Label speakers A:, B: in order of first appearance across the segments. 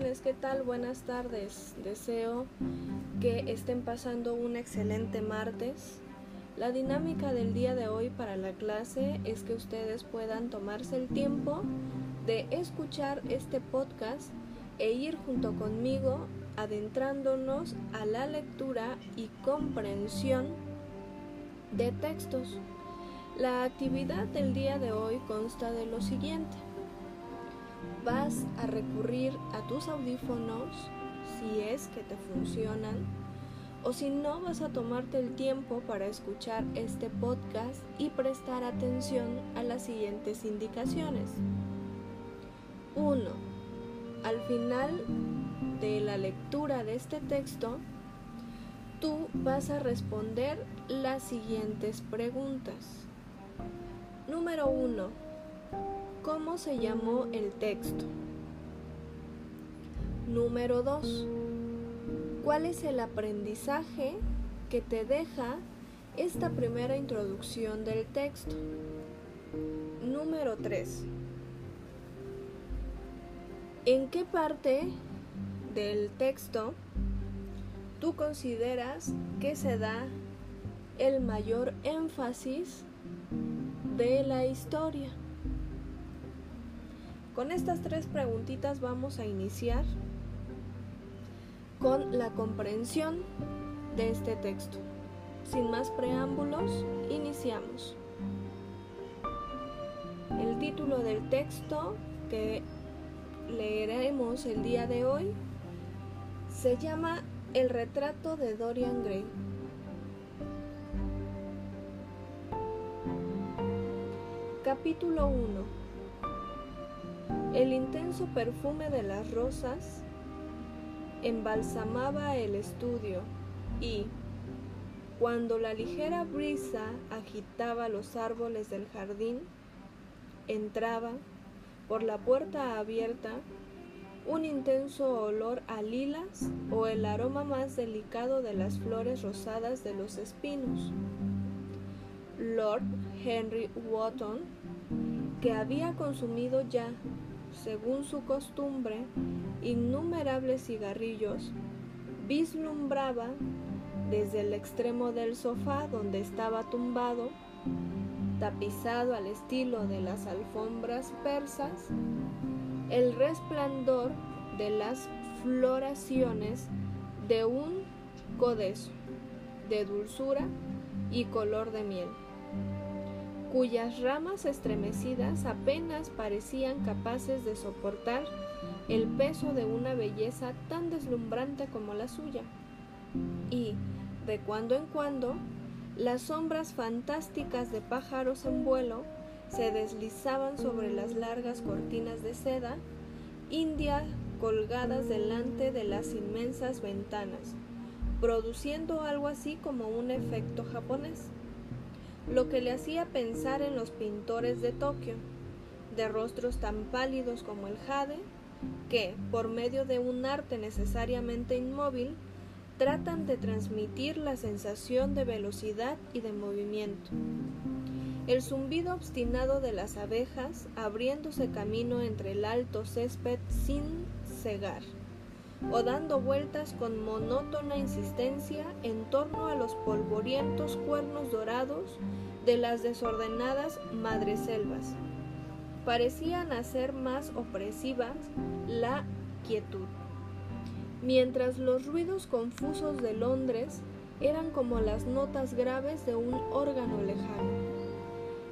A: jóvenes, ¿qué tal? Buenas tardes. Deseo que estén pasando un excelente martes. La dinámica del día de hoy para la clase es que ustedes puedan tomarse el tiempo de escuchar este podcast e ir junto conmigo adentrándonos a la lectura y comprensión de textos. La actividad del día de hoy consta de lo siguiente vas a recurrir a tus audífonos si es que te funcionan o si no vas a tomarte el tiempo para escuchar este podcast y prestar atención a las siguientes indicaciones. 1. Al final de la lectura de este texto, tú vas a responder las siguientes preguntas. Número 1 ¿Cómo se llamó el texto? Número 2. ¿Cuál es el aprendizaje que te deja esta primera introducción del texto? Número 3. ¿En qué parte del texto tú consideras que se da el mayor énfasis de la historia? Con estas tres preguntitas vamos a iniciar con la comprensión de este texto. Sin más preámbulos, iniciamos. El título del texto que leeremos el día de hoy se llama El retrato de Dorian Gray. Capítulo 1 el intenso perfume de las rosas embalsamaba el estudio y, cuando la ligera brisa agitaba los árboles del jardín, entraba, por la puerta abierta, un intenso olor a lilas o el aroma más delicado de las flores rosadas de los espinos. Lord Henry Wotton, que había consumido ya según su costumbre, innumerables cigarrillos, vislumbraba desde el extremo del sofá donde estaba tumbado, tapizado al estilo de las alfombras persas, el resplandor de las floraciones de un codeso de dulzura y color de miel cuyas ramas estremecidas apenas parecían capaces de soportar el peso de una belleza tan deslumbrante como la suya. Y, de cuando en cuando, las sombras fantásticas de pájaros en vuelo se deslizaban sobre las largas cortinas de seda india colgadas delante de las inmensas ventanas, produciendo algo así como un efecto japonés lo que le hacía pensar en los pintores de Tokio, de rostros tan pálidos como el jade, que, por medio de un arte necesariamente inmóvil, tratan de transmitir la sensación de velocidad y de movimiento. El zumbido obstinado de las abejas abriéndose camino entre el alto césped sin cegar, o dando vueltas con monótona insistencia en torno a los polvorientos cuernos dorados de las desordenadas madreselvas. Parecían hacer más opresivas la quietud, mientras los ruidos confusos de Londres eran como las notas graves de un órgano lejano.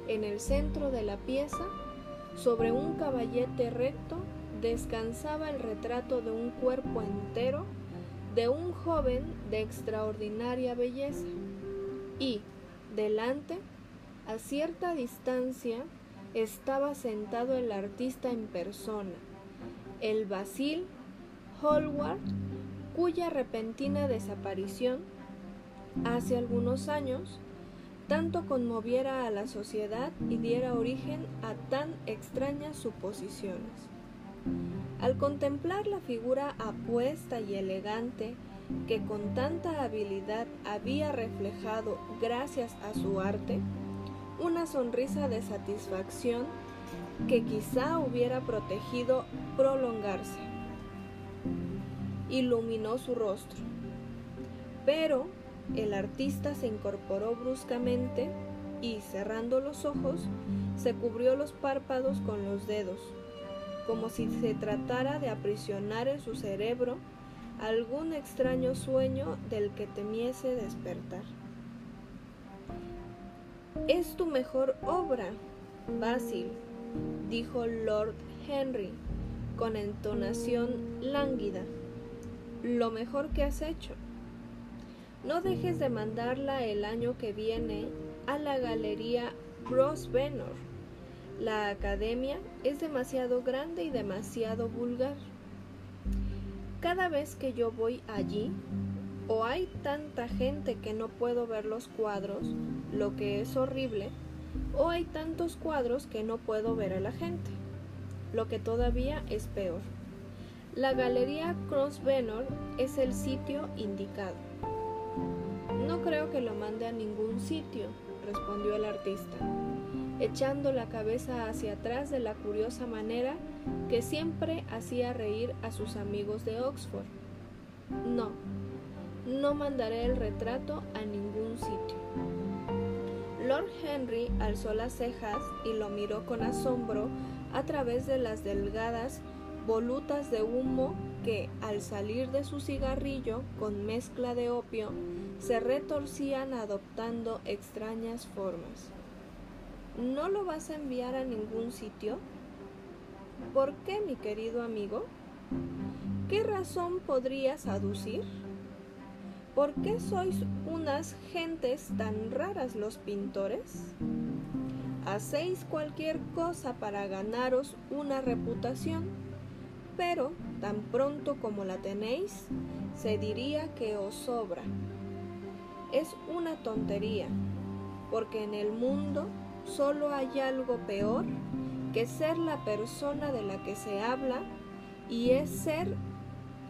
A: En el centro de la pieza, sobre un caballete recto, descansaba el retrato de un cuerpo entero de un joven de extraordinaria belleza y, delante, a cierta distancia estaba sentado el artista en persona, el Basil Hallward, cuya repentina desaparición hace algunos años tanto conmoviera a la sociedad y diera origen a tan extrañas suposiciones. Al contemplar la figura apuesta y elegante que con tanta habilidad había reflejado gracias a su arte, una sonrisa de satisfacción que quizá hubiera protegido prolongarse. iluminó su rostro. Pero el artista se incorporó bruscamente y, cerrando los ojos, se cubrió los párpados con los dedos, como si se tratara de aprisionar en su cerebro algún extraño sueño del que temiese despertar. Es tu mejor obra, Basil, dijo Lord Henry con entonación lánguida. Lo mejor que has hecho. No dejes de mandarla el año que viene a la Galería Grosvenor. La academia es demasiado grande y demasiado vulgar. Cada vez que yo voy allí, o hay tanta gente que no puedo ver los cuadros, lo que es horrible, o hay tantos cuadros que no puedo ver a la gente, lo que todavía es peor. La Galería Grosvenor es el sitio indicado. No creo que lo mande a ningún sitio, respondió el artista, echando la cabeza hacia atrás de la curiosa manera que siempre hacía reír a sus amigos de Oxford. No, no mandaré el retrato a ningún sitio. Lord Henry alzó las cejas y lo miró con asombro a través de las delgadas volutas de humo que, al salir de su cigarrillo con mezcla de opio, se retorcían adoptando extrañas formas. ¿No lo vas a enviar a ningún sitio? ¿Por qué, mi querido amigo? ¿Qué razón podrías aducir? ¿Por qué sois unas gentes tan raras los pintores? Hacéis cualquier cosa para ganaros una reputación, pero tan pronto como la tenéis, se diría que os sobra es una tontería, porque en el mundo solo hay algo peor que ser la persona de la que se habla y es ser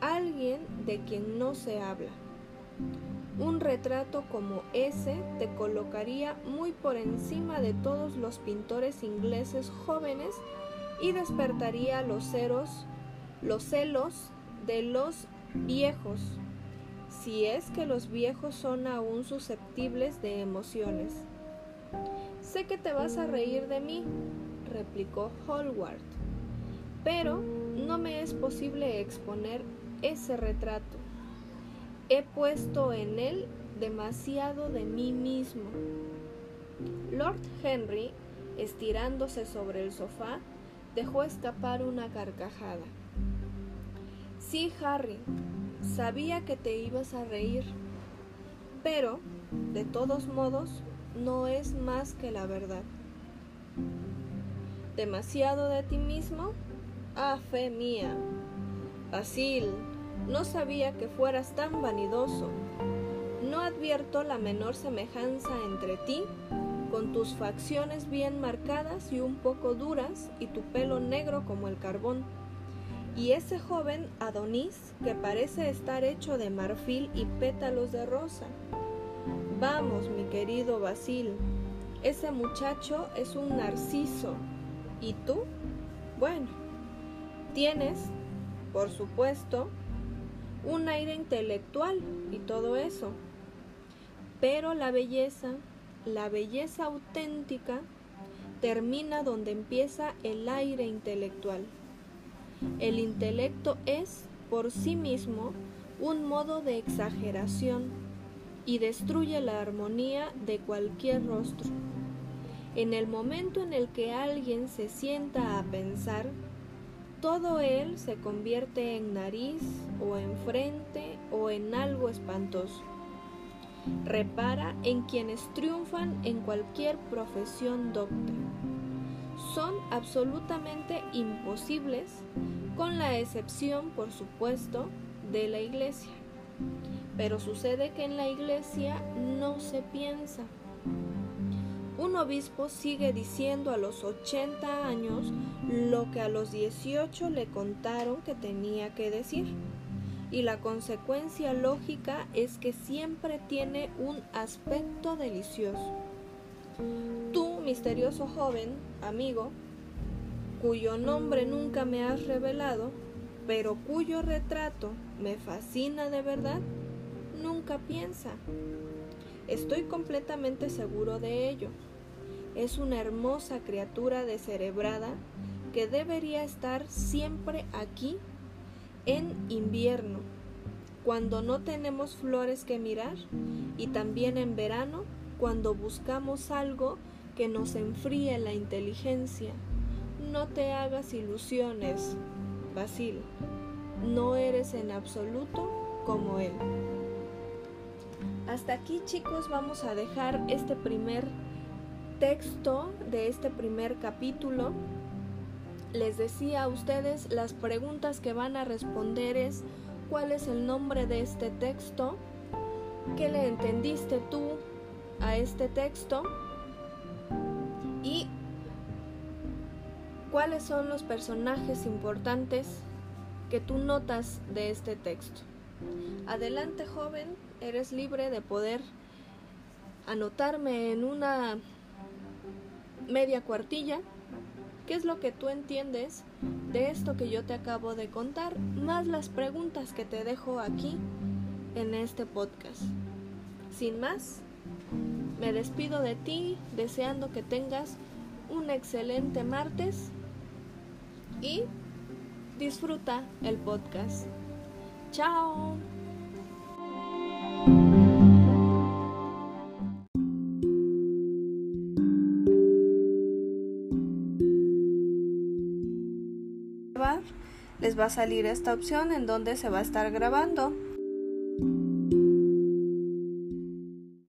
A: alguien de quien no se habla. Un retrato como ese te colocaría muy por encima de todos los pintores ingleses jóvenes y despertaría los ceros, los celos de los viejos si es que los viejos son aún susceptibles de emociones. Sé que te vas a reír de mí, replicó Hallward, pero no me es posible exponer ese retrato. He puesto en él demasiado de mí mismo. Lord Henry, estirándose sobre el sofá, dejó escapar una carcajada. Sí, Harry, Sabía que te ibas a reír, pero, de todos modos, no es más que la verdad. ¿Demasiado de ti mismo? Ah, fe mía. Basil, no sabía que fueras tan vanidoso. No advierto la menor semejanza entre ti, con tus facciones bien marcadas y un poco duras, y tu pelo negro como el carbón y ese joven Adonis que parece estar hecho de marfil y pétalos de rosa. Vamos, mi querido Basil, ese muchacho es un narciso. ¿Y tú? Bueno, tienes, por supuesto, un aire intelectual y todo eso. Pero la belleza, la belleza auténtica, termina donde empieza el aire intelectual. El intelecto es, por sí mismo, un modo de exageración y destruye la armonía de cualquier rostro. En el momento en el que alguien se sienta a pensar, todo él se convierte en nariz o en frente o en algo espantoso. Repara en quienes triunfan en cualquier profesión docta son absolutamente imposibles, con la excepción, por supuesto, de la iglesia. Pero sucede que en la iglesia no se piensa. Un obispo sigue diciendo a los 80 años lo que a los 18 le contaron que tenía que decir. Y la consecuencia lógica es que siempre tiene un aspecto delicioso. Tú, misterioso joven, amigo, cuyo nombre nunca me has revelado, pero cuyo retrato me fascina de verdad, nunca piensa. Estoy completamente seguro de ello. Es una hermosa criatura descerebrada que debería estar siempre aquí en invierno, cuando no tenemos flores que mirar, y también en verano, cuando buscamos algo que nos enfríe la inteligencia. No te hagas ilusiones, Basil. No eres en absoluto como él. Hasta aquí chicos vamos a dejar este primer texto de este primer capítulo. Les decía a ustedes las preguntas que van a responder es cuál es el nombre de este texto, qué le entendiste tú a este texto y cuáles son los personajes importantes que tú notas de este texto. Adelante joven, eres libre de poder anotarme en una media cuartilla qué es lo que tú entiendes de esto que yo te acabo de contar, más las preguntas que te dejo aquí en este podcast. Sin más, me despido de ti deseando que tengas un excelente martes y disfruta el podcast. Chao. Va a salir esta opción en donde se va a estar grabando.